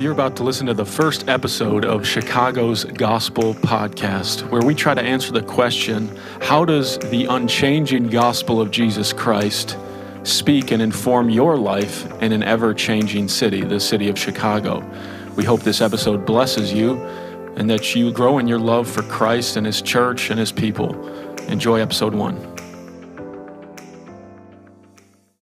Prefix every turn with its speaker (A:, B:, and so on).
A: You're about to listen to the first episode of Chicago's Gospel Podcast, where we try to answer the question how does the unchanging gospel of Jesus Christ speak and inform your life in an ever changing city, the city of Chicago? We hope this episode blesses you and that you grow in your love for Christ and His church and His people. Enjoy episode one.